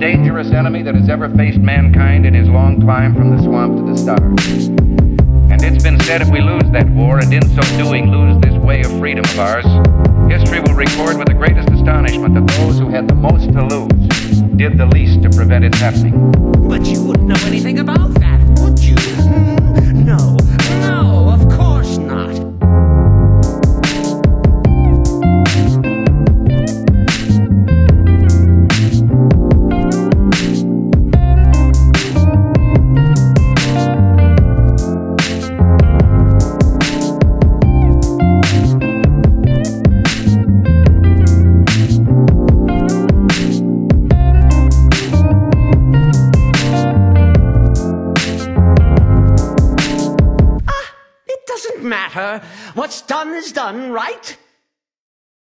dangerous enemy that has ever faced mankind in his long climb from the swamp to the stars. And it's been said if we lose that war, and in so doing lose this way of freedom of ours, history will record with the greatest astonishment that those who had the most to lose did the least to prevent its happening. But you wouldn't know anything about matter. What's done is done, right?